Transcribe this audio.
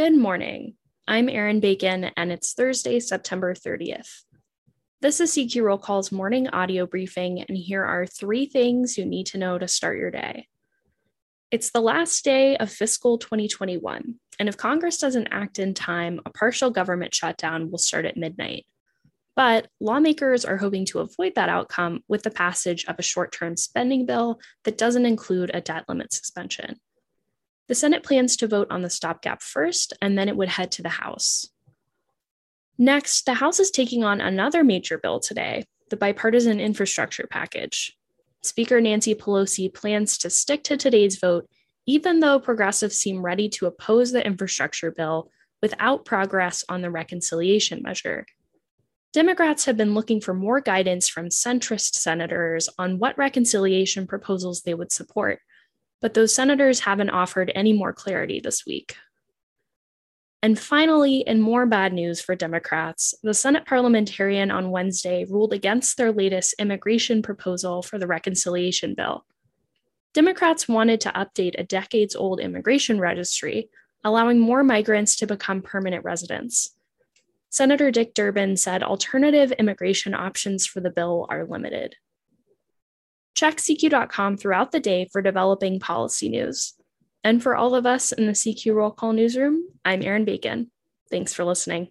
Good morning. I'm Erin Bacon, and it's Thursday, September 30th. This is CQ Roll Call's morning audio briefing, and here are three things you need to know to start your day. It's the last day of fiscal 2021, and if Congress doesn't act in time, a partial government shutdown will start at midnight. But lawmakers are hoping to avoid that outcome with the passage of a short term spending bill that doesn't include a debt limit suspension. The Senate plans to vote on the stopgap first, and then it would head to the House. Next, the House is taking on another major bill today the bipartisan infrastructure package. Speaker Nancy Pelosi plans to stick to today's vote, even though progressives seem ready to oppose the infrastructure bill without progress on the reconciliation measure. Democrats have been looking for more guidance from centrist senators on what reconciliation proposals they would support but those senators haven't offered any more clarity this week. And finally, in more bad news for Democrats, the Senate parliamentarian on Wednesday ruled against their latest immigration proposal for the reconciliation bill. Democrats wanted to update a decades old immigration registry, allowing more migrants to become permanent residents. Senator Dick Durbin said alternative immigration options for the bill are limited. Check CQ.com throughout the day for developing policy news. And for all of us in the CQ Roll Call newsroom, I'm Erin Bacon. Thanks for listening.